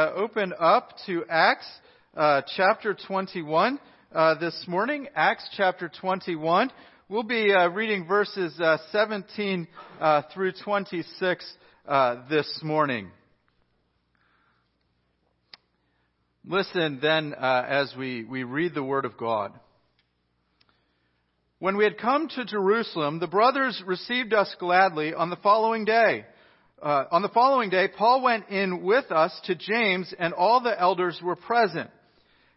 Uh, open up to Acts uh, chapter 21 uh, this morning. Acts chapter 21. We'll be uh, reading verses uh, 17 uh, through 26 this morning. Listen then as we, we read the Word of God. When we had come to Jerusalem, the brothers received us gladly on the following day. Uh, on the following day, Paul went in with us to James, and all the elders were present.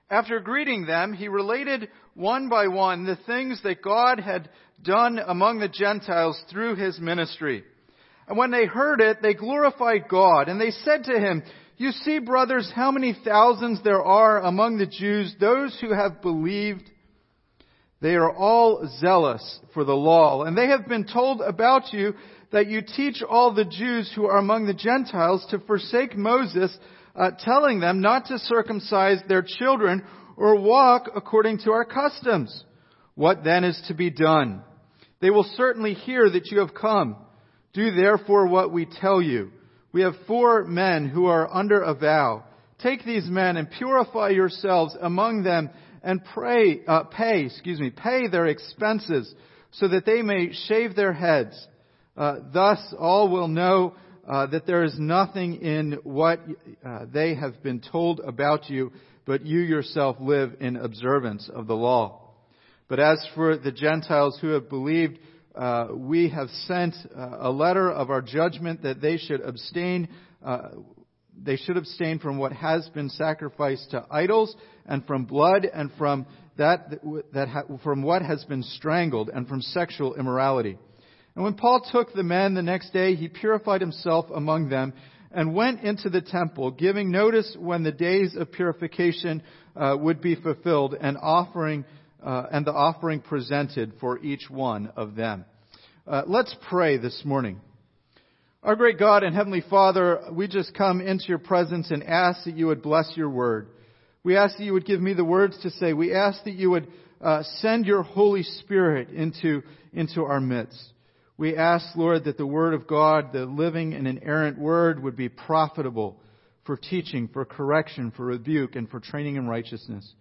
After greeting them, he related one by one the things that God had done among the Gentiles through his ministry. And when they heard it, they glorified God, and they said to him, You see, brothers, how many thousands there are among the Jews, those who have believed. They are all zealous for the law, and they have been told about you that you teach all the Jews who are among the Gentiles to forsake Moses, uh, telling them not to circumcise their children or walk according to our customs. What then is to be done? They will certainly hear that you have come. Do therefore what we tell you. We have four men who are under a vow. Take these men and purify yourselves among them and pray, uh, pay, excuse me, pay their expenses so that they may shave their heads uh, thus, all will know uh, that there is nothing in what uh, they have been told about you, but you yourself live in observance of the law. But as for the Gentiles who have believed, uh, we have sent uh, a letter of our judgment that they should abstain. they should abstain from what has been sacrificed to idols, and from blood, and from that, that from what has been strangled, and from sexual immorality. And when Paul took the men the next day, he purified himself among them and went into the temple, giving notice when the days of purification uh, would be fulfilled and offering uh, and the offering presented for each one of them. Uh, let's pray this morning. Our great God and Heavenly Father, we just come into your presence and ask that you would bless your word. We ask that you would give me the words to say. We ask that you would uh, send your Holy Spirit into, into our midst. We ask, Lord, that the Word of God, the living and inerrant Word, would be profitable for teaching, for correction, for rebuke, and for training in righteousness.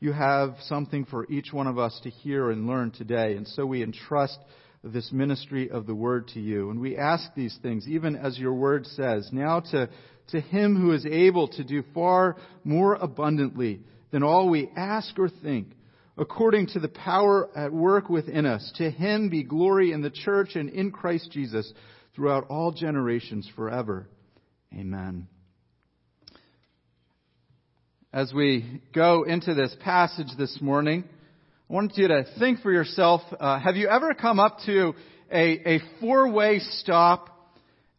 You have something for each one of us to hear and learn today, and so we entrust this ministry of the Word to you. And we ask these things, even as your Word says, now to, to Him who is able to do far more abundantly than all we ask or think according to the power at work within us. To him be glory in the church and in Christ Jesus throughout all generations forever. Amen. As we go into this passage this morning, I want you to think for yourself, uh, have you ever come up to a, a four-way stop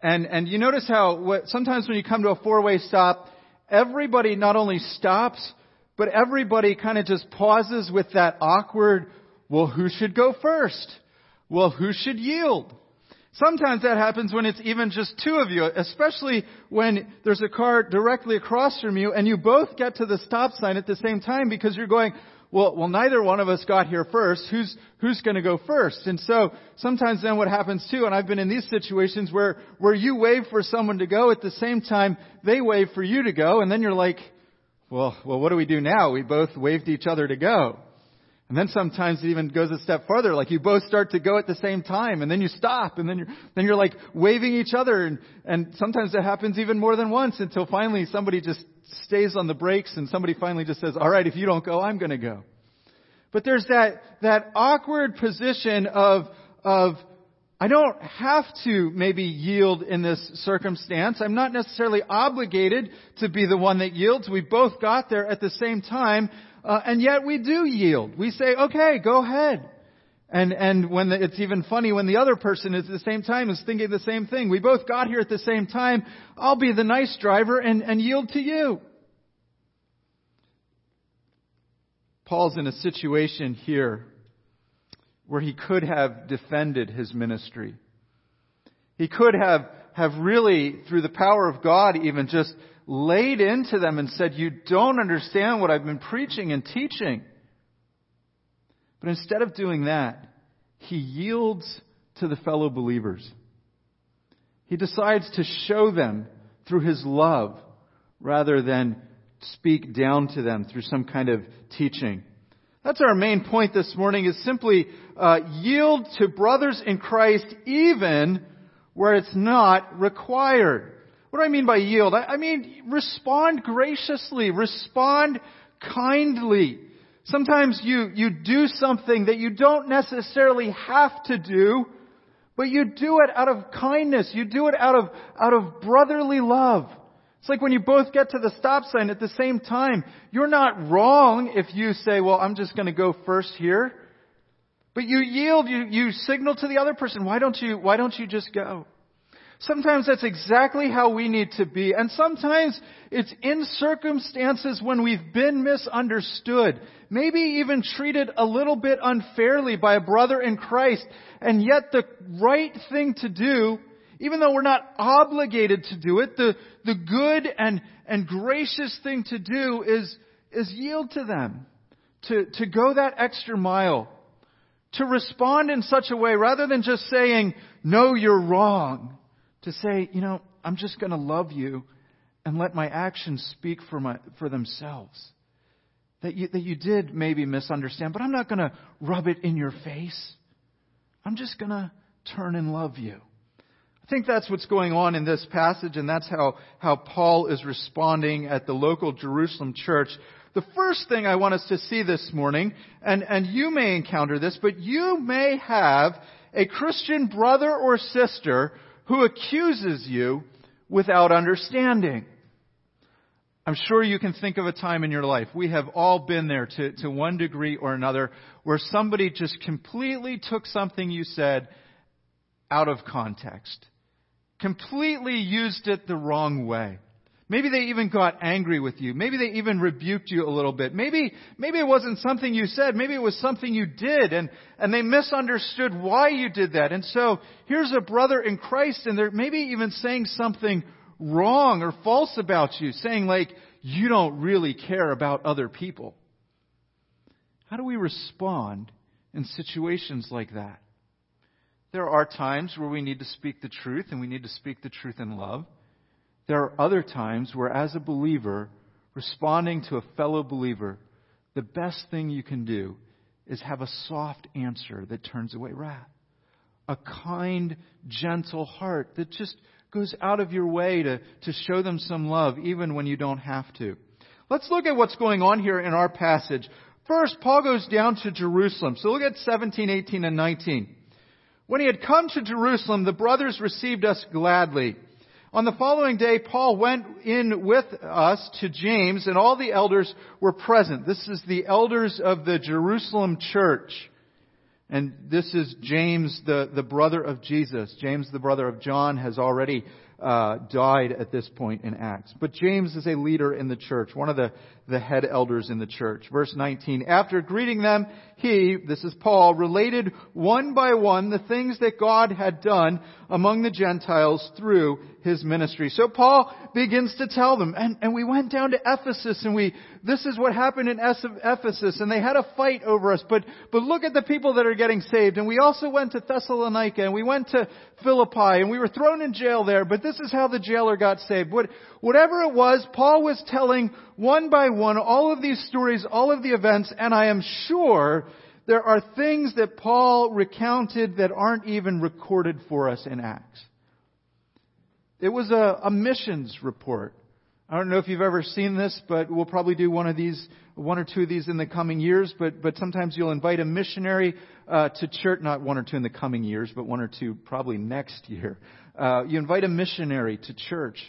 and, and you notice how what, sometimes when you come to a four-way stop, everybody not only stops, but everybody kind of just pauses with that awkward, well, who should go first? Well, who should yield? Sometimes that happens when it's even just two of you, especially when there's a car directly across from you and you both get to the stop sign at the same time because you're going, well, well, neither one of us got here first. Who's, who's gonna go first? And so, sometimes then what happens too, and I've been in these situations where, where you wave for someone to go at the same time they wave for you to go, and then you're like, well, well, what do we do now? We both wave to each other to go. And then sometimes it even goes a step further, like you both start to go at the same time, and then you stop, and then you're, then you're like waving each other, and, and sometimes it happens even more than once until finally somebody just stays on the brakes and somebody finally just says, alright, if you don't go, I'm gonna go. But there's that, that awkward position of, of I don't have to maybe yield in this circumstance. I'm not necessarily obligated to be the one that yields. We both got there at the same time, uh, and yet we do yield. We say, okay, go ahead. And, and when the, it's even funny when the other person is at the same time is thinking the same thing. We both got here at the same time. I'll be the nice driver and, and yield to you. Paul's in a situation here where he could have defended his ministry. He could have, have really, through the power of God, even just laid into them and said, You don't understand what I've been preaching and teaching. But instead of doing that, he yields to the fellow believers. He decides to show them through his love rather than speak down to them through some kind of teaching. That's our main point this morning is simply uh, yield to brothers in Christ even where it's not required. What do I mean by yield? I, I mean respond graciously, respond kindly. Sometimes you, you do something that you don't necessarily have to do, but you do it out of kindness. You do it out of, out of brotherly love. It's like when you both get to the stop sign at the same time. You're not wrong if you say, well, I'm just going to go first here. But you yield, you, you signal to the other person, why don't you, why don't you just go? Sometimes that's exactly how we need to be. And sometimes it's in circumstances when we've been misunderstood, maybe even treated a little bit unfairly by a brother in Christ. And yet the right thing to do, even though we're not obligated to do it, the, the good and, and gracious thing to do is, is yield to them. To, to go that extra mile. To respond in such a way rather than just saying, no, you're wrong to say, you know, I'm just going to love you and let my actions speak for, my, for themselves. That you, that you did maybe misunderstand, but I'm not going to rub it in your face. I'm just going to turn and love you. I think that's what's going on in this passage, and that's how, how Paul is responding at the local Jerusalem church. The first thing I want us to see this morning, and, and you may encounter this, but you may have a Christian brother or sister who accuses you without understanding. I'm sure you can think of a time in your life. We have all been there to, to one degree or another where somebody just completely took something you said out of context. Completely used it the wrong way. Maybe they even got angry with you. Maybe they even rebuked you a little bit. Maybe, maybe it wasn't something you said. Maybe it was something you did and, and they misunderstood why you did that. And so here's a brother in Christ and they're maybe even saying something wrong or false about you, saying like, you don't really care about other people. How do we respond in situations like that? There are times where we need to speak the truth and we need to speak the truth in love. There are other times where, as a believer, responding to a fellow believer, the best thing you can do is have a soft answer that turns away wrath. A kind, gentle heart that just goes out of your way to, to show them some love, even when you don't have to. Let's look at what's going on here in our passage. First, Paul goes down to Jerusalem. So look at 17, 18, and 19. When he had come to Jerusalem, the brothers received us gladly. On the following day, Paul went in with us to James, and all the elders were present. This is the elders of the Jerusalem church. And this is James, the, the brother of Jesus. James, the brother of John, has already uh, died at this point in Acts. But James is a leader in the church, one of the, the head elders in the church. Verse 19. After greeting them, he, this is Paul, related one by one the things that God had done among the Gentiles through his ministry. So Paul begins to tell them, and, and we went down to Ephesus and we, this is what happened in Ephesus and they had a fight over us, but, but look at the people that are getting saved. And we also went to Thessalonica and we went to Philippi and we were thrown in jail there, but this is how the jailer got saved. What, whatever it was, Paul was telling one by one all of these stories, all of the events, and I am sure there are things that Paul recounted that aren't even recorded for us in Acts. It was a, a missions report. I don't know if you've ever seen this, but we'll probably do one of these, one or two of these in the coming years. But but sometimes you'll invite a missionary uh, to church, not one or two in the coming years, but one or two probably next year. Uh, you invite a missionary to church,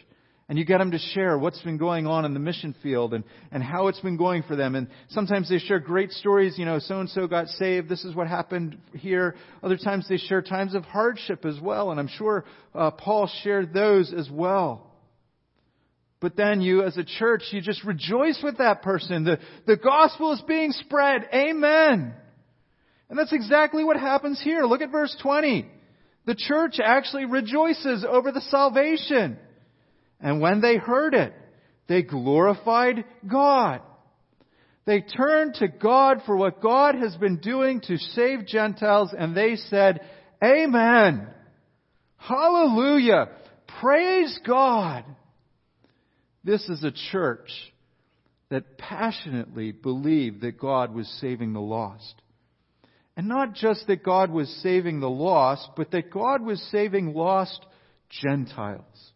and you get them to share what's been going on in the mission field and, and how it's been going for them. And sometimes they share great stories, you know, so and so got saved, this is what happened here. Other times they share times of hardship as well, and I'm sure uh, Paul shared those as well. But then you, as a church, you just rejoice with that person. The, the gospel is being spread. Amen. And that's exactly what happens here. Look at verse 20. The church actually rejoices over the salvation. And when they heard it, they glorified God. They turned to God for what God has been doing to save Gentiles and they said, Amen. Hallelujah. Praise God. This is a church that passionately believed that God was saving the lost. And not just that God was saving the lost, but that God was saving lost Gentiles.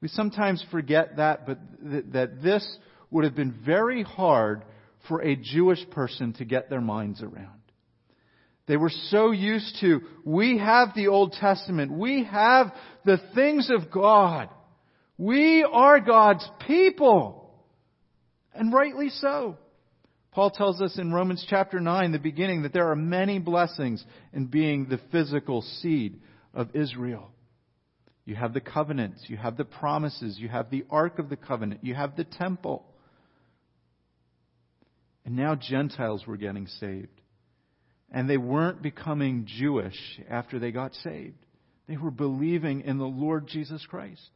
We sometimes forget that, but th- that this would have been very hard for a Jewish person to get their minds around. They were so used to, we have the Old Testament, we have the things of God, we are God's people. And rightly so. Paul tells us in Romans chapter 9, the beginning, that there are many blessings in being the physical seed of Israel. You have the covenants, you have the promises, you have the ark of the covenant, you have the temple. And now Gentiles were getting saved. And they weren't becoming Jewish after they got saved. They were believing in the Lord Jesus Christ.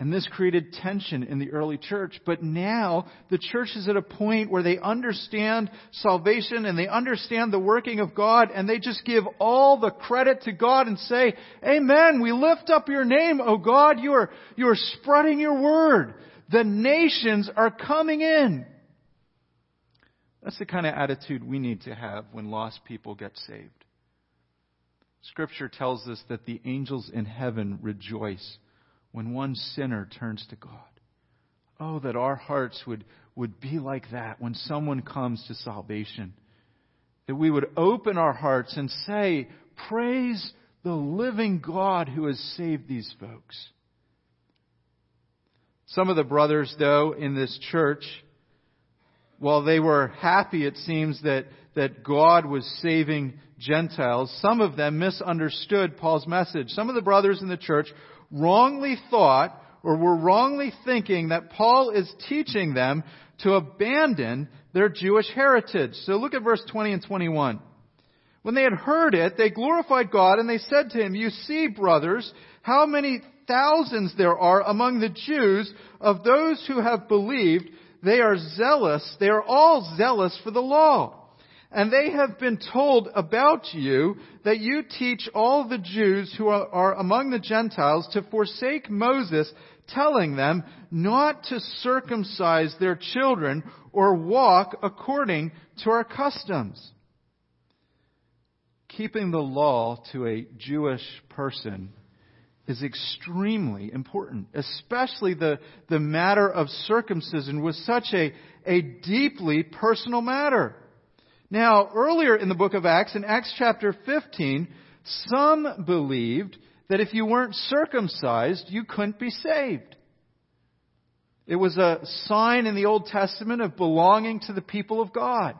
And this created tension in the early church. But now the church is at a point where they understand salvation and they understand the working of God and they just give all the credit to God and say, Amen. We lift up your name, O God. You are, you are spreading your word. The nations are coming in. That's the kind of attitude we need to have when lost people get saved. Scripture tells us that the angels in heaven rejoice when one sinner turns to God. Oh, that our hearts would, would be like that when someone comes to salvation. That we would open our hearts and say, Praise the living God who has saved these folks. Some of the brothers, though, in this church, while they were happy, it seems, that, that God was saving Gentiles, some of them misunderstood Paul's message. Some of the brothers in the church wrongly thought or were wrongly thinking that Paul is teaching them to abandon their Jewish heritage. So look at verse 20 and 21. When they had heard it, they glorified God and they said to him, You see, brothers, how many thousands there are among the Jews of those who have believed. They are zealous. They are all zealous for the law. And they have been told about you that you teach all the Jews who are, are, among the Gentiles to forsake Moses, telling them not to circumcise their children or walk according to our customs. Keeping the law to a Jewish person is extremely important, especially the, the matter of circumcision was such a, a deeply personal matter. Now, earlier in the book of Acts, in Acts chapter 15, some believed that if you weren't circumcised, you couldn't be saved. It was a sign in the Old Testament of belonging to the people of God.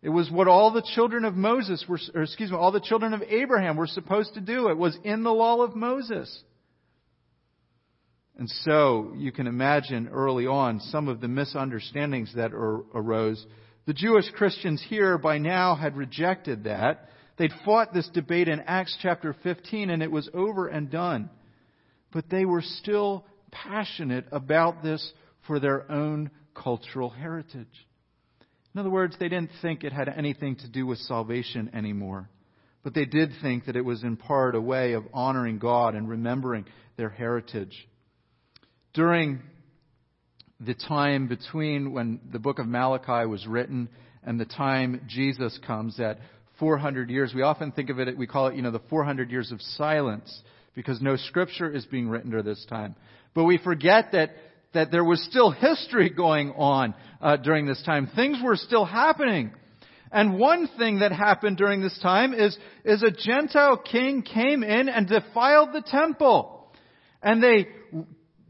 It was what all the children of Moses were, or excuse me, all the children of Abraham were supposed to do. It was in the law of Moses. And so you can imagine early on some of the misunderstandings that arose the Jewish Christians here by now had rejected that. They'd fought this debate in Acts chapter 15 and it was over and done. But they were still passionate about this for their own cultural heritage. In other words, they didn't think it had anything to do with salvation anymore. But they did think that it was in part a way of honoring God and remembering their heritage. During the time between when the book of Malachi was written and the time Jesus comes at 400 years. We often think of it, we call it, you know, the 400 years of silence because no scripture is being written during this time. But we forget that, that there was still history going on uh, during this time. Things were still happening. And one thing that happened during this time is, is a Gentile king came in and defiled the temple. And they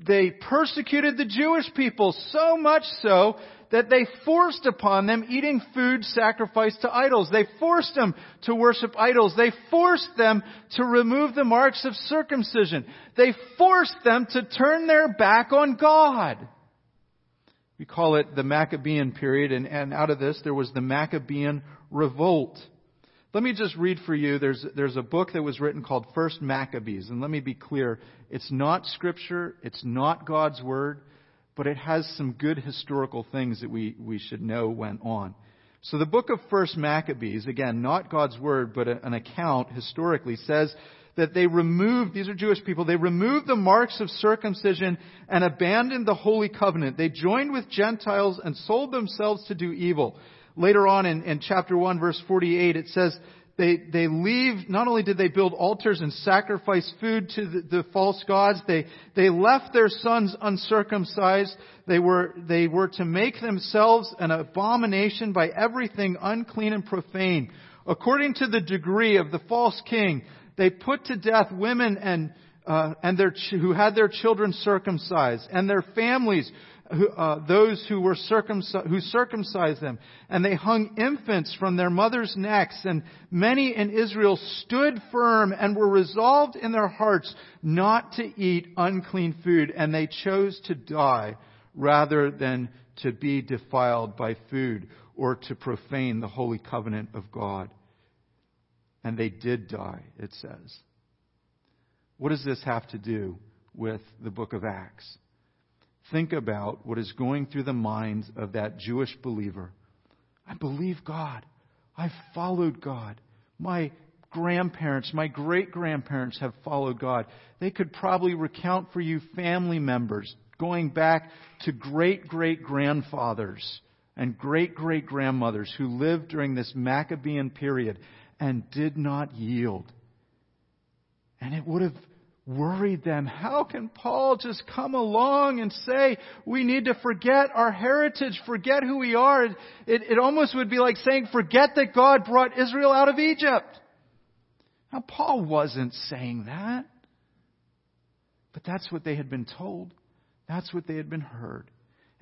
they persecuted the Jewish people so much so that they forced upon them eating food sacrificed to idols. They forced them to worship idols. They forced them to remove the marks of circumcision. They forced them to turn their back on God. We call it the Maccabean period, and, and out of this there was the Maccabean revolt. Let me just read for you. There's, there's a book that was written called First Maccabees. And let me be clear. It's not scripture. It's not God's word. But it has some good historical things that we, we should know went on. So the book of First Maccabees, again, not God's word, but an account historically says that they removed, these are Jewish people, they removed the marks of circumcision and abandoned the holy covenant. They joined with Gentiles and sold themselves to do evil. Later on in, in chapter 1 verse 48 it says, they, they leave, not only did they build altars and sacrifice food to the, the, false gods, they, they left their sons uncircumcised. They were, they were to make themselves an abomination by everything unclean and profane. According to the degree of the false king, they put to death women and, uh, and their, who had their children circumcised and their families uh, those who were circumcised, who circumcised them, and they hung infants from their mothers' necks, and many in Israel stood firm and were resolved in their hearts not to eat unclean food, and they chose to die rather than to be defiled by food or to profane the holy covenant of God. And they did die, it says. What does this have to do with the book of Acts? Think about what is going through the minds of that Jewish believer. I believe God. I've followed God. My grandparents, my great grandparents have followed God. They could probably recount for you family members going back to great great grandfathers and great great grandmothers who lived during this Maccabean period and did not yield. And it would have worried them. How can Paul just come along and say we need to forget our heritage, forget who we are? It, it, it, almost would be like saying forget that God brought Israel out of Egypt. Now, Paul wasn't saying that. But that's what they had been told. That's what they had been heard.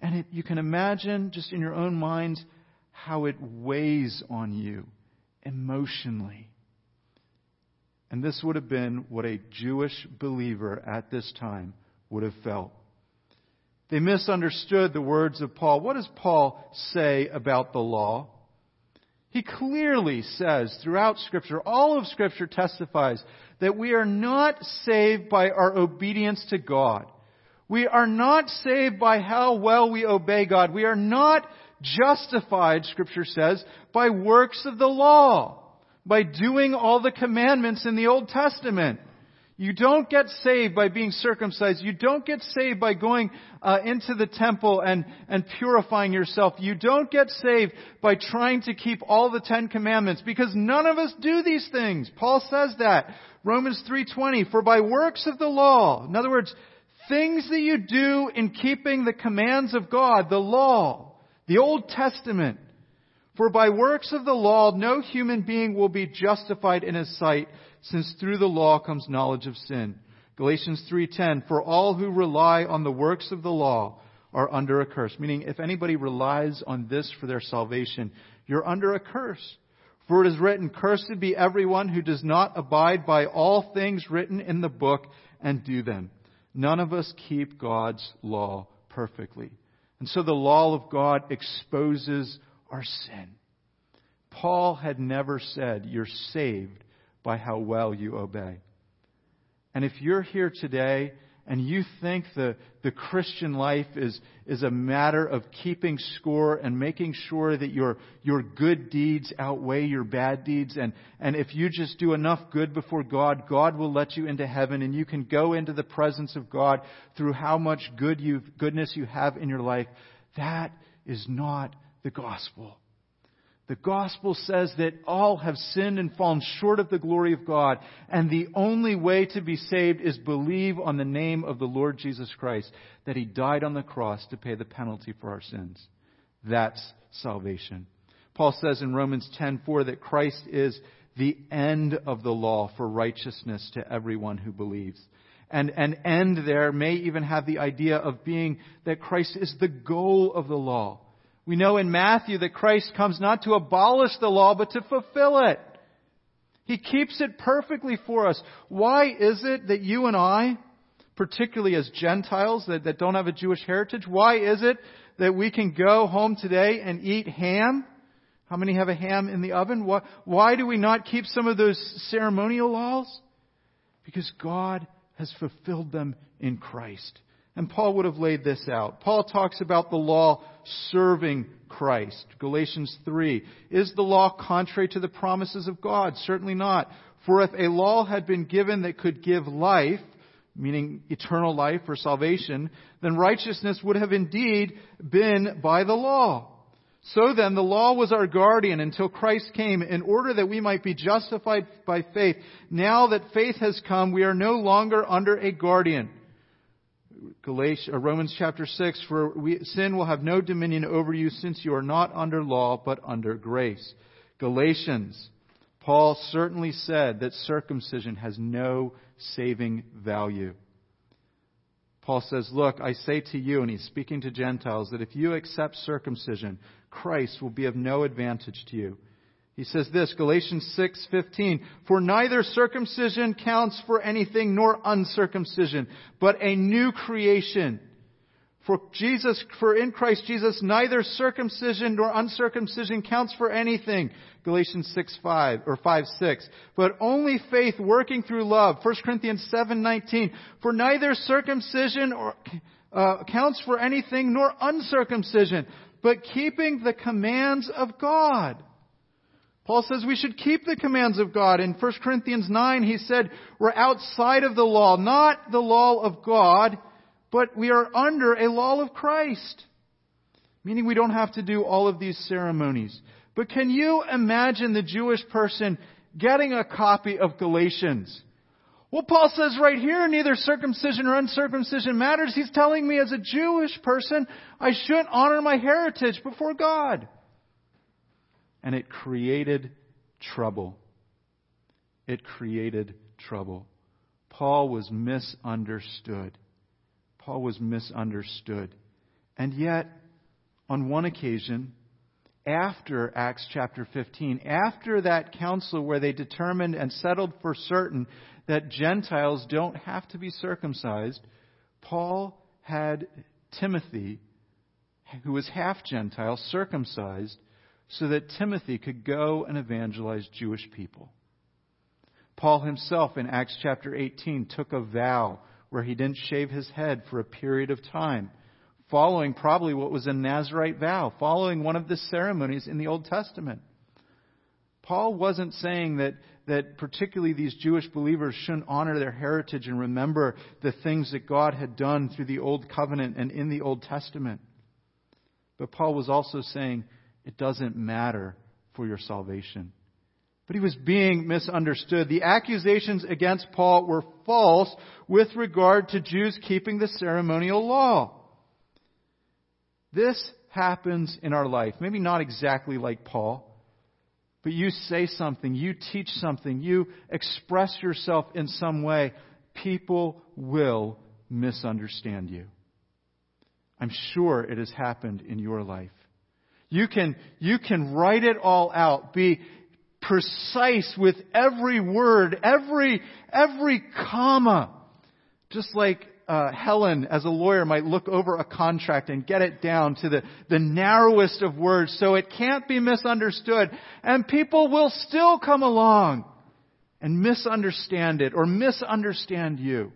And it, you can imagine just in your own minds how it weighs on you emotionally. And this would have been what a Jewish believer at this time would have felt. They misunderstood the words of Paul. What does Paul say about the law? He clearly says throughout Scripture, all of Scripture testifies that we are not saved by our obedience to God. We are not saved by how well we obey God. We are not justified, Scripture says, by works of the law by doing all the commandments in the Old Testament. You don't get saved by being circumcised. You don't get saved by going uh, into the temple and, and purifying yourself. You don't get saved by trying to keep all the Ten Commandments because none of us do these things. Paul says that. Romans 3.20, for by works of the law, in other words, things that you do in keeping the commands of God, the law, the Old Testament, for by works of the law, no human being will be justified in his sight, since through the law comes knowledge of sin. Galatians 3:10 For all who rely on the works of the law are under a curse, meaning if anybody relies on this for their salvation, you're under a curse. For it is written, Cursed be everyone who does not abide by all things written in the book and do them. None of us keep God's law perfectly. And so the law of God exposes our sin. Paul had never said you're saved by how well you obey. And if you're here today and you think the, the Christian life is, is a matter of keeping score and making sure that your, your good deeds outweigh your bad deeds, and, and if you just do enough good before God, God will let you into heaven and you can go into the presence of God through how much good you goodness you have in your life, that is not the gospel. The gospel says that all have sinned and fallen short of the glory of God, and the only way to be saved is believe on the name of the Lord Jesus Christ, that He died on the cross to pay the penalty for our sins. That's salvation. Paul says in Romans 10:4 that Christ is the end of the law for righteousness to everyone who believes. And an end there may even have the idea of being that Christ is the goal of the law. We know in Matthew that Christ comes not to abolish the law, but to fulfill it. He keeps it perfectly for us. Why is it that you and I, particularly as Gentiles that, that don't have a Jewish heritage, why is it that we can go home today and eat ham? How many have a ham in the oven? Why, why do we not keep some of those ceremonial laws? Because God has fulfilled them in Christ. And Paul would have laid this out. Paul talks about the law serving Christ. Galatians 3. Is the law contrary to the promises of God? Certainly not. For if a law had been given that could give life, meaning eternal life or salvation, then righteousness would have indeed been by the law. So then, the law was our guardian until Christ came in order that we might be justified by faith. Now that faith has come, we are no longer under a guardian. Galatians, uh, Romans chapter 6, for we, sin will have no dominion over you since you are not under law, but under grace. Galatians, Paul certainly said that circumcision has no saving value. Paul says, Look, I say to you, and he's speaking to Gentiles, that if you accept circumcision, Christ will be of no advantage to you. He says this, Galatians 6:15, "For neither circumcision counts for anything nor uncircumcision, but a new creation. For Jesus for in Christ Jesus neither circumcision nor uncircumcision counts for anything." Galatians 6:5 or 5:6, "But only faith working through love." 1 Corinthians 7:19, "For neither circumcision or uh, counts for anything nor uncircumcision, but keeping the commands of God." Paul says we should keep the commands of God. In 1 Corinthians 9, he said we're outside of the law, not the law of God, but we are under a law of Christ. Meaning we don't have to do all of these ceremonies. But can you imagine the Jewish person getting a copy of Galatians? Well, Paul says right here, neither circumcision or uncircumcision matters. He's telling me as a Jewish person, I shouldn't honor my heritage before God and it created trouble. It created trouble. Paul was misunderstood. Paul was misunderstood. And yet, on one occasion, after Acts chapter 15, after that council where they determined and settled for certain that Gentiles don't have to be circumcised, Paul had Timothy, who was half Gentile, circumcised so that Timothy could go and evangelize Jewish people. Paul himself in Acts chapter 18 took a vow where he didn't shave his head for a period of time, following probably what was a Nazarite vow, following one of the ceremonies in the Old Testament. Paul wasn't saying that, that particularly these Jewish believers shouldn't honor their heritage and remember the things that God had done through the Old Covenant and in the Old Testament. But Paul was also saying it doesn't matter for your salvation. But he was being misunderstood. The accusations against Paul were false with regard to Jews keeping the ceremonial law. This happens in our life. Maybe not exactly like Paul, but you say something, you teach something, you express yourself in some way, people will misunderstand you. I'm sure it has happened in your life. You can, you can write it all out. Be precise with every word, every, every comma. Just like uh, Helen, as a lawyer, might look over a contract and get it down to the, the narrowest of words so it can't be misunderstood. And people will still come along and misunderstand it or misunderstand you.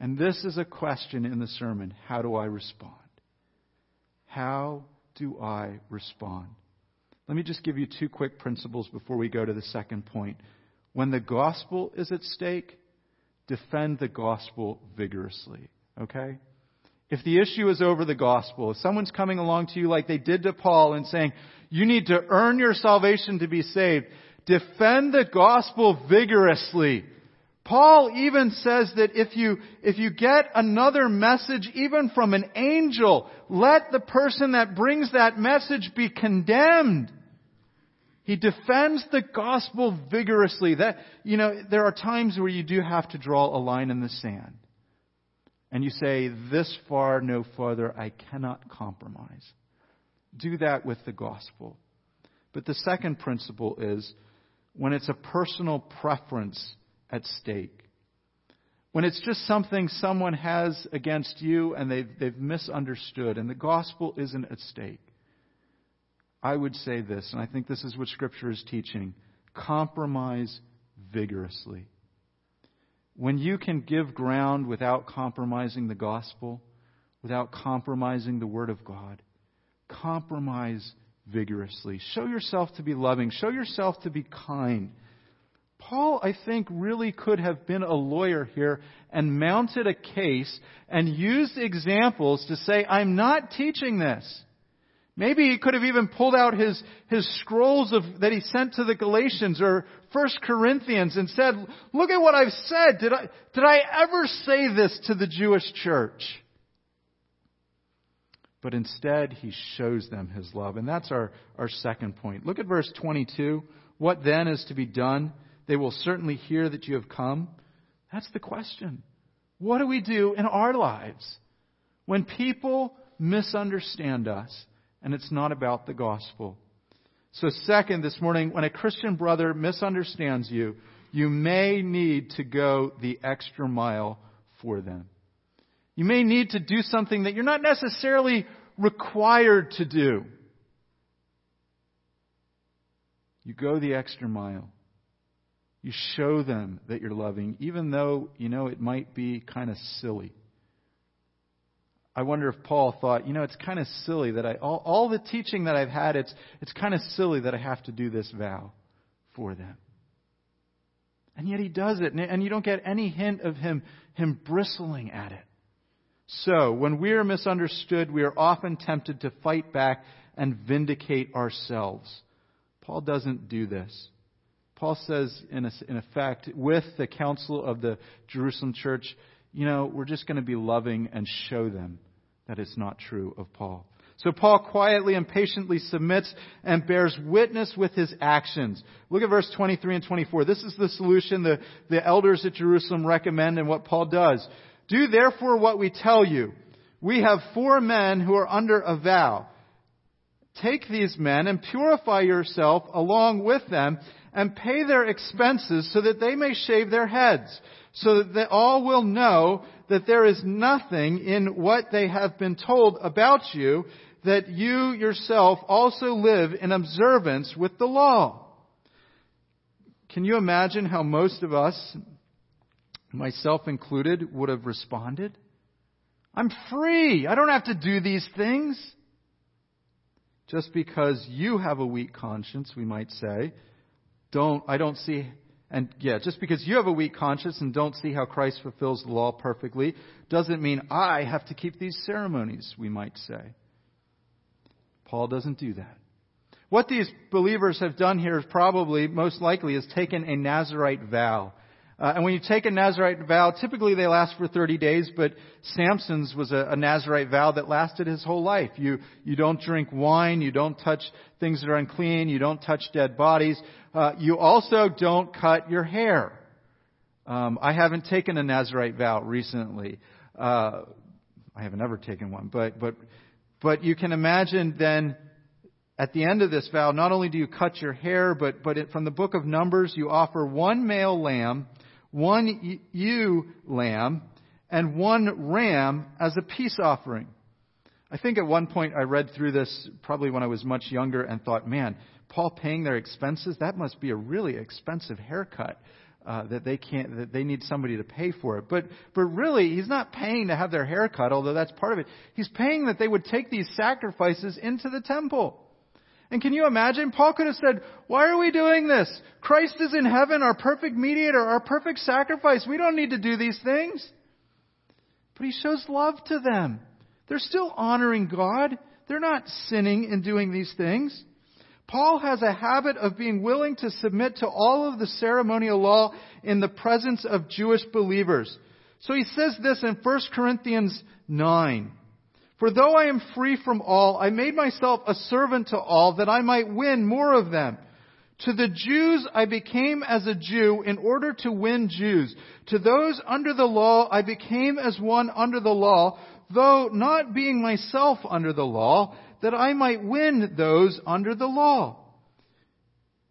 And this is a question in the sermon. How do I respond? How do I respond? Let me just give you two quick principles before we go to the second point. When the gospel is at stake, defend the gospel vigorously. Okay? If the issue is over the gospel, if someone's coming along to you like they did to Paul and saying, you need to earn your salvation to be saved, defend the gospel vigorously. Paul even says that if you, if you get another message, even from an angel, let the person that brings that message be condemned. He defends the gospel vigorously. That, you know, there are times where you do have to draw a line in the sand. And you say, this far, no farther, I cannot compromise. Do that with the gospel. But the second principle is when it's a personal preference at stake. When it's just something someone has against you and they've, they've misunderstood and the gospel isn't at stake, I would say this, and I think this is what Scripture is teaching compromise vigorously. when you can give ground without compromising the gospel, without compromising the Word of God, compromise vigorously. Show yourself to be loving. Show yourself to be kind. Paul, I think, really could have been a lawyer here and mounted a case and used examples to say, I'm not teaching this. Maybe he could have even pulled out his, his scrolls of, that he sent to the Galatians or First Corinthians and said, look at what I've said. Did I, did I ever say this to the Jewish church? But instead, he shows them his love. And that's our, our second point. Look at verse 22. What then is to be done? They will certainly hear that you have come. That's the question. What do we do in our lives when people misunderstand us and it's not about the gospel? So, second, this morning, when a Christian brother misunderstands you, you may need to go the extra mile for them. You may need to do something that you're not necessarily required to do. You go the extra mile. You show them that you're loving, even though, you know, it might be kind of silly. I wonder if Paul thought, you know, it's kind of silly that I, all, all the teaching that I've had, it's, it's kind of silly that I have to do this vow for them. And yet he does it, and you don't get any hint of him, him bristling at it. So, when we are misunderstood, we are often tempted to fight back and vindicate ourselves. Paul doesn't do this. Paul says, in, a, in effect, with the council of the Jerusalem church, you know, we're just going to be loving and show them that it's not true of Paul. So Paul quietly and patiently submits and bears witness with his actions. Look at verse 23 and 24. This is the solution the, the elders at Jerusalem recommend and what Paul does. Do therefore what we tell you. We have four men who are under a vow. Take these men and purify yourself along with them and pay their expenses so that they may shave their heads, so that they all will know that there is nothing in what they have been told about you, that you yourself also live in observance with the law. Can you imagine how most of us, myself included, would have responded? I'm free. I don't have to do these things. Just because you have a weak conscience, we might say, don't, I don't see, and yeah, just because you have a weak conscience and don't see how Christ fulfills the law perfectly doesn't mean I have to keep these ceremonies, we might say. Paul doesn't do that. What these believers have done here is probably, most likely, is taken a Nazarite vow. Uh, and when you take a Nazarite vow, typically they last for 30 days, but Samson's was a, a Nazarite vow that lasted his whole life. You, you don't drink wine, you don't touch things that are unclean, you don't touch dead bodies. Uh, you also don't cut your hair. Um, I haven't taken a Nazarite vow recently. Uh, I haven't ever taken one, but, but, but you can imagine then, at the end of this vow, not only do you cut your hair, but, but it, from the book of Numbers, you offer one male lamb one ewe lamb, and one ram as a peace offering. I think at one point I read through this probably when I was much younger and thought, man, Paul paying their expenses, that must be a really expensive haircut. Uh, that they can't, that they need somebody to pay for it. But, but really, he's not paying to have their hair cut, although that's part of it. He's paying that they would take these sacrifices into the temple. And can you imagine? Paul could have said, why are we doing this? Christ is in heaven, our perfect mediator, our perfect sacrifice. We don't need to do these things. But he shows love to them. They're still honoring God. They're not sinning in doing these things. Paul has a habit of being willing to submit to all of the ceremonial law in the presence of Jewish believers. So he says this in 1 Corinthians 9. For though I am free from all, I made myself a servant to all that I might win more of them. To the Jews I became as a Jew in order to win Jews. To those under the law I became as one under the law, though not being myself under the law, that I might win those under the law.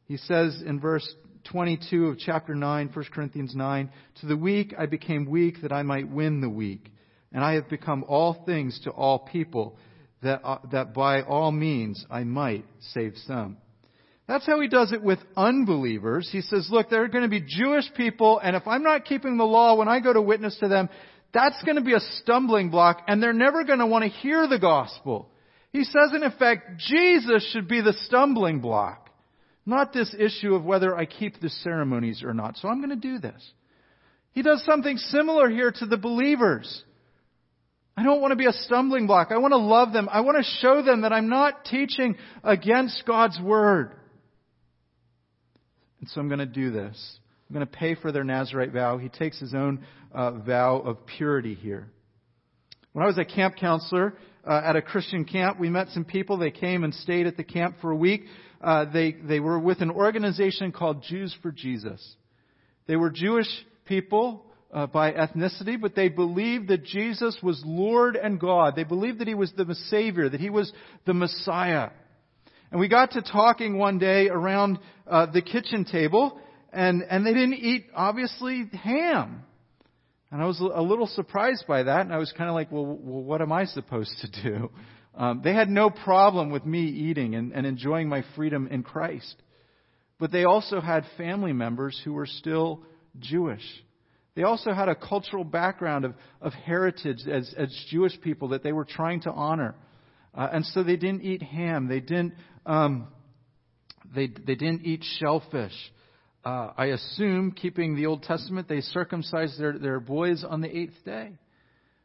He says in verse 22 of chapter 9, 1 Corinthians 9, To the weak I became weak that I might win the weak. And I have become all things to all people, that, uh, that by all means I might save some. That's how he does it with unbelievers. He says, look, there are going to be Jewish people, and if I'm not keeping the law when I go to witness to them, that's going to be a stumbling block, and they're never going to want to hear the gospel. He says, in effect, Jesus should be the stumbling block, not this issue of whether I keep the ceremonies or not. So I'm going to do this. He does something similar here to the believers. I don't want to be a stumbling block. I want to love them. I want to show them that I'm not teaching against God's Word. And so I'm going to do this. I'm going to pay for their Nazarite vow. He takes his own uh, vow of purity here. When I was a camp counselor uh, at a Christian camp, we met some people. They came and stayed at the camp for a week. Uh, they, they were with an organization called Jews for Jesus. They were Jewish people uh, by ethnicity, but they believed that Jesus was Lord and God. They believed that He was the Savior, that He was the Messiah. And we got to talking one day around uh, the kitchen table, and, and they didn't eat, obviously, ham. And I was a little surprised by that, and I was kind of like, well, well what am I supposed to do? Um, they had no problem with me eating and, and enjoying my freedom in Christ. But they also had family members who were still Jewish. They also had a cultural background of, of heritage as, as Jewish people that they were trying to honor. Uh, and so they didn't eat ham. They didn't, um, they, they didn't eat shellfish. Uh, I assume, keeping the Old Testament, they circumcised their, their boys on the eighth day.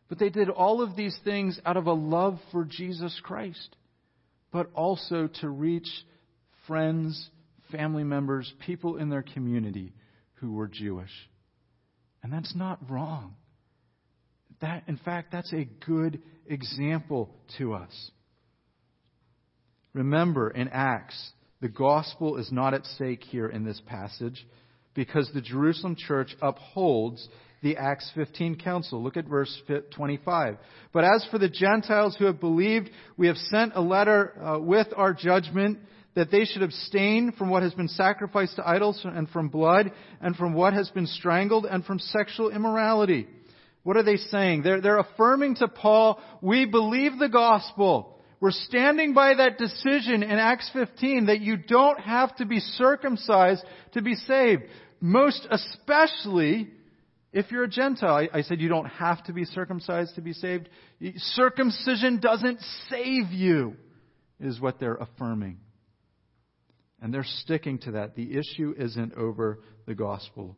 But they did all of these things out of a love for Jesus Christ, but also to reach friends, family members, people in their community who were Jewish. And that's not wrong. That, in fact, that's a good example to us. Remember in Acts, the gospel is not at stake here in this passage because the Jerusalem church upholds the Acts 15 council. Look at verse 25. But as for the Gentiles who have believed, we have sent a letter uh, with our judgment that they should abstain from what has been sacrificed to idols and from blood and from what has been strangled and from sexual immorality. What are they saying? They're, they're affirming to Paul, we believe the gospel. We're standing by that decision in Acts 15 that you don't have to be circumcised to be saved. Most especially if you're a Gentile. I, I said you don't have to be circumcised to be saved. Circumcision doesn't save you, is what they're affirming. And they're sticking to that. The issue isn't over the gospel.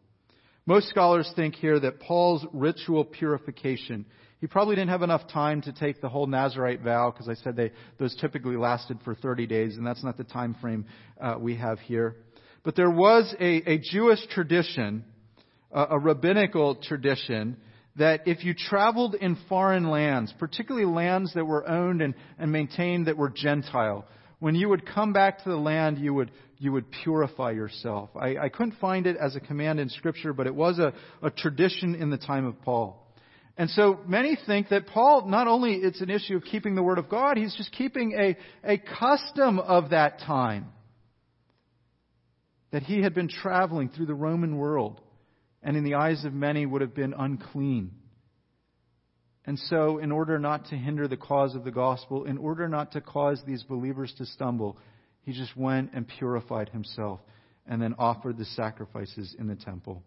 Most scholars think here that Paul's ritual purification he probably didn't have enough time to take the whole Nazarite vow because I said they, those typically lasted for 30 days, and that's not the time frame uh, we have here. But there was a, a Jewish tradition, uh, a rabbinical tradition, that if you traveled in foreign lands, particularly lands that were owned and, and maintained that were Gentile, when you would come back to the land, you would, you would purify yourself. I, I couldn't find it as a command in Scripture, but it was a, a tradition in the time of Paul. And so many think that Paul, not only it's an issue of keeping the Word of God, he's just keeping a, a custom of that time. That he had been traveling through the Roman world and in the eyes of many would have been unclean. And so, in order not to hinder the cause of the gospel, in order not to cause these believers to stumble, he just went and purified himself and then offered the sacrifices in the temple.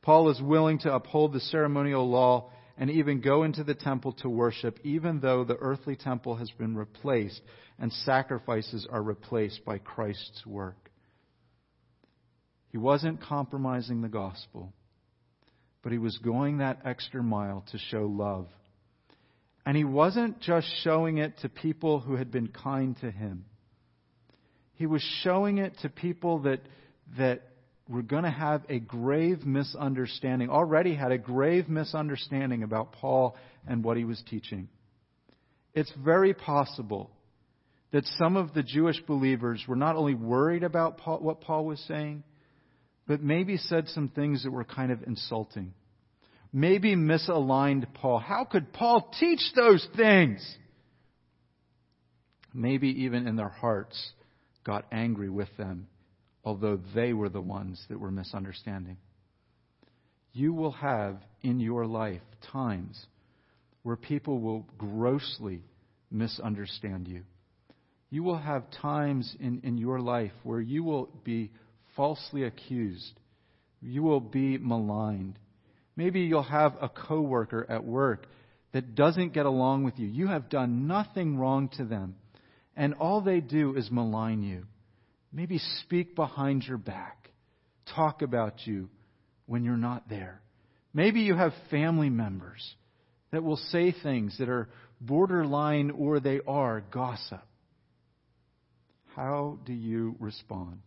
Paul is willing to uphold the ceremonial law and even go into the temple to worship, even though the earthly temple has been replaced and sacrifices are replaced by Christ's work. He wasn't compromising the gospel, but he was going that extra mile to show love. And he wasn't just showing it to people who had been kind to him. He was showing it to people that, that we're going to have a grave misunderstanding, already had a grave misunderstanding about Paul and what he was teaching. It's very possible that some of the Jewish believers were not only worried about Paul, what Paul was saying, but maybe said some things that were kind of insulting. Maybe misaligned Paul. How could Paul teach those things? Maybe even in their hearts got angry with them although they were the ones that were misunderstanding. You will have in your life times where people will grossly misunderstand you. You will have times in, in your life where you will be falsely accused. You will be maligned. Maybe you'll have a coworker at work that doesn't get along with you. You have done nothing wrong to them, and all they do is malign you. Maybe speak behind your back, talk about you when you're not there. Maybe you have family members that will say things that are borderline or they are gossip. How do you respond?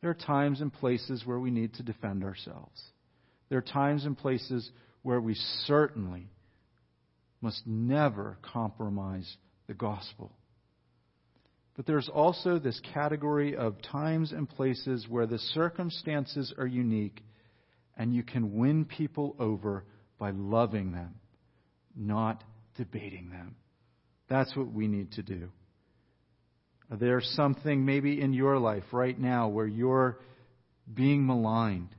There are times and places where we need to defend ourselves. There are times and places where we certainly must never compromise the gospel. But there's also this category of times and places where the circumstances are unique and you can win people over by loving them, not debating them. That's what we need to do. There's something maybe in your life right now where you're being maligned.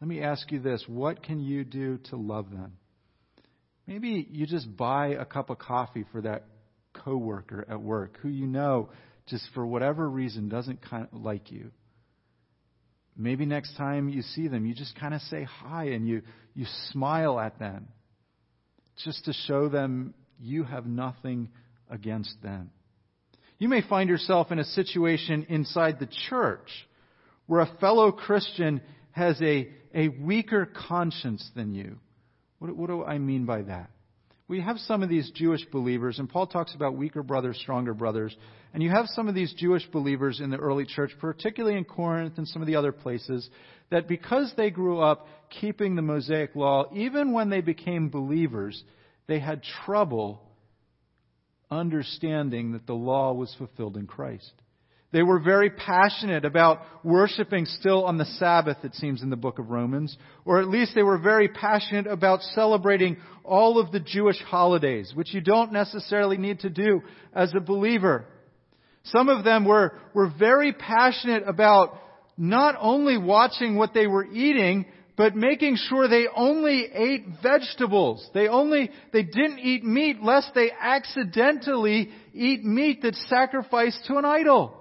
Let me ask you this what can you do to love them? Maybe you just buy a cup of coffee for that coworker at work who you know just for whatever reason doesn't kind of like you. Maybe next time you see them, you just kind of say hi and you, you smile at them just to show them you have nothing against them. You may find yourself in a situation inside the church where a fellow Christian has a, a weaker conscience than you. What, what do I mean by that? We have some of these Jewish believers, and Paul talks about weaker brothers, stronger brothers. And you have some of these Jewish believers in the early church, particularly in Corinth and some of the other places, that because they grew up keeping the Mosaic law, even when they became believers, they had trouble understanding that the law was fulfilled in Christ. They were very passionate about worshiping still on the Sabbath, it seems in the book of Romans, or at least they were very passionate about celebrating all of the Jewish holidays, which you don't necessarily need to do as a believer. Some of them were, were very passionate about not only watching what they were eating, but making sure they only ate vegetables. They only, they didn't eat meat lest they accidentally eat meat that's sacrificed to an idol.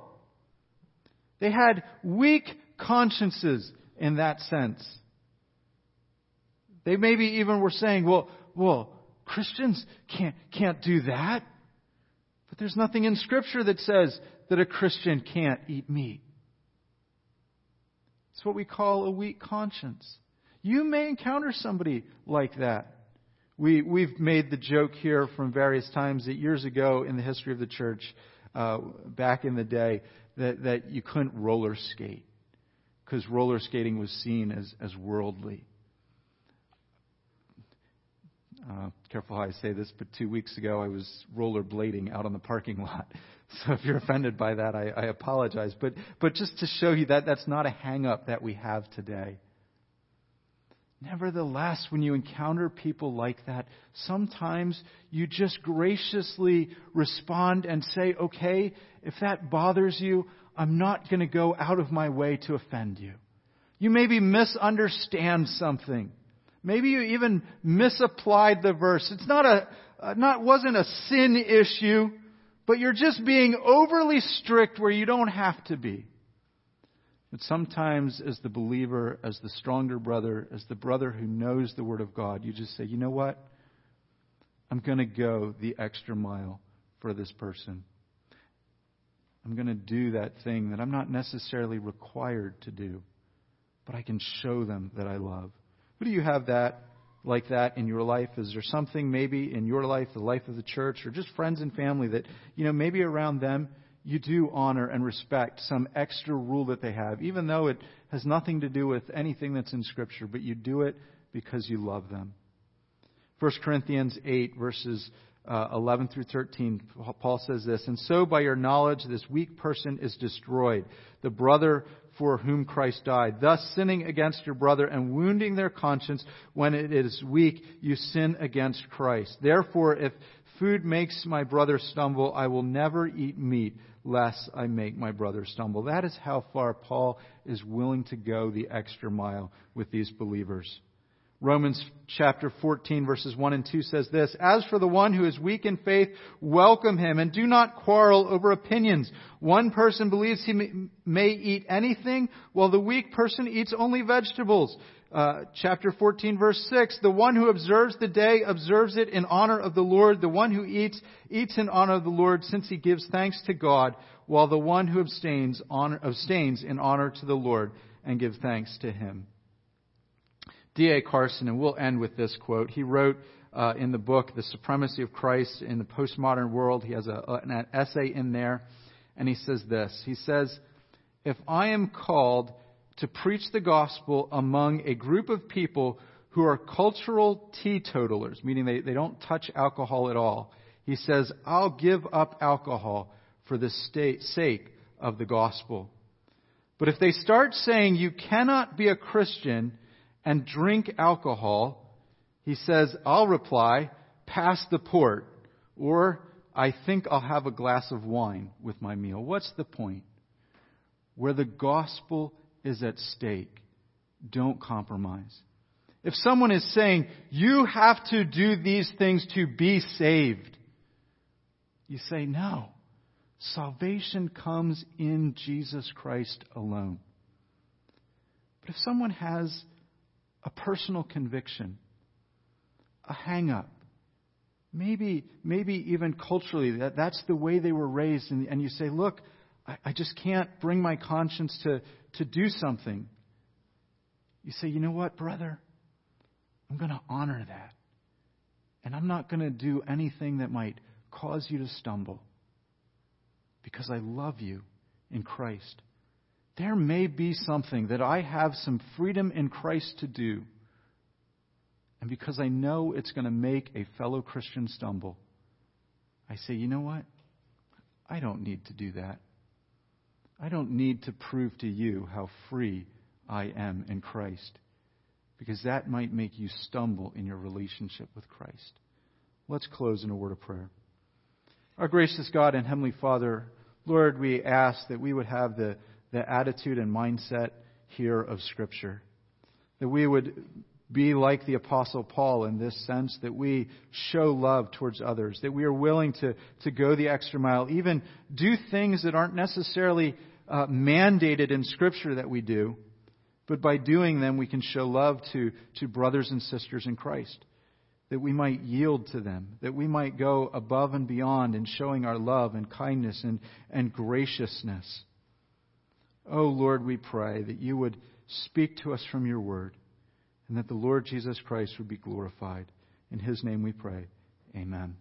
They had weak consciences in that sense. They maybe even were saying, well, well, Christians can't, can't do that. But there's nothing in Scripture that says that a Christian can't eat meat. It's what we call a weak conscience. You may encounter somebody like that. We, we've made the joke here from various times that years ago in the history of the church, uh, back in the day, that, that you couldn't roller skate because roller skating was seen as, as worldly. Uh, careful how I say this, but two weeks ago I was rollerblading out on the parking lot. So if you're offended by that, I, I apologize. But, but just to show you that that's not a hang up that we have today. Nevertheless, when you encounter people like that, sometimes you just graciously respond and say, okay, if that bothers you, I'm not going to go out of my way to offend you. You maybe misunderstand something. Maybe you even misapplied the verse. It's not a, uh, not, wasn't a sin issue, but you're just being overly strict where you don't have to be. But sometimes, as the believer, as the stronger brother, as the brother who knows the Word of God, you just say, you know what? I'm going to go the extra mile for this person. I'm going to do that thing that I'm not necessarily required to do, but I can show them that I love. Who do you have that like that in your life? Is there something maybe in your life, the life of the church, or just friends and family that, you know, maybe around them you do honor and respect some extra rule that they have, even though it has nothing to do with anything that's in Scripture, but you do it because you love them. 1 Corinthians 8, verses uh, 11 through 13, Paul says this, And so by your knowledge this weak person is destroyed, the brother for whom Christ died. Thus, sinning against your brother and wounding their conscience when it is weak, you sin against Christ. Therefore, if food makes my brother stumble, I will never eat meat lest I make my brother stumble. That is how far Paul is willing to go the extra mile with these believers. Romans chapter 14 verses 1 and 2 says this, As for the one who is weak in faith, welcome him and do not quarrel over opinions. One person believes he may, eat anything while the weak person eats only vegetables. Uh, chapter 14 verse 6, the one who observes the day observes it in honor of the Lord. The one who eats, eats in honor of the Lord since he gives thanks to God, while the one who abstains, honor, abstains in honor to the Lord and gives thanks to him. D.A. Carson, and we'll end with this quote. He wrote uh, in the book, The Supremacy of Christ in the Postmodern World, he has a, an essay in there, and he says this. He says, If I am called to preach the gospel among a group of people who are cultural teetotalers, meaning they, they don't touch alcohol at all, he says, I'll give up alcohol for the state, sake of the gospel. But if they start saying you cannot be a Christian and drink alcohol, he says, I'll reply, pass the port, or I think I'll have a glass of wine with my meal. What's the point? Where the gospel is at stake, don't compromise. If someone is saying, you have to do these things to be saved, you say, no. Salvation comes in Jesus Christ alone. But if someone has a personal conviction, a hang up, maybe, maybe even culturally, that, that's the way they were raised, and, and you say, look, I, I just can't bring my conscience to, to do something. You say, you know what, brother? I'm going to honor that. And I'm not going to do anything that might cause you to stumble because I love you in Christ. There may be something that I have some freedom in Christ to do. And because I know it's going to make a fellow Christian stumble, I say, you know what? I don't need to do that. I don't need to prove to you how free I am in Christ. Because that might make you stumble in your relationship with Christ. Let's close in a word of prayer. Our gracious God and Heavenly Father, Lord, we ask that we would have the, the attitude and mindset here of Scripture. That we would be like the Apostle Paul in this sense, that we show love towards others, that we are willing to, to go the extra mile, even do things that aren't necessarily uh, mandated in Scripture that we do, but by doing them, we can show love to, to brothers and sisters in Christ. That we might yield to them, that we might go above and beyond in showing our love and kindness and, and graciousness. Oh Lord, we pray that you would speak to us from your word and that the Lord Jesus Christ would be glorified. In his name we pray. Amen.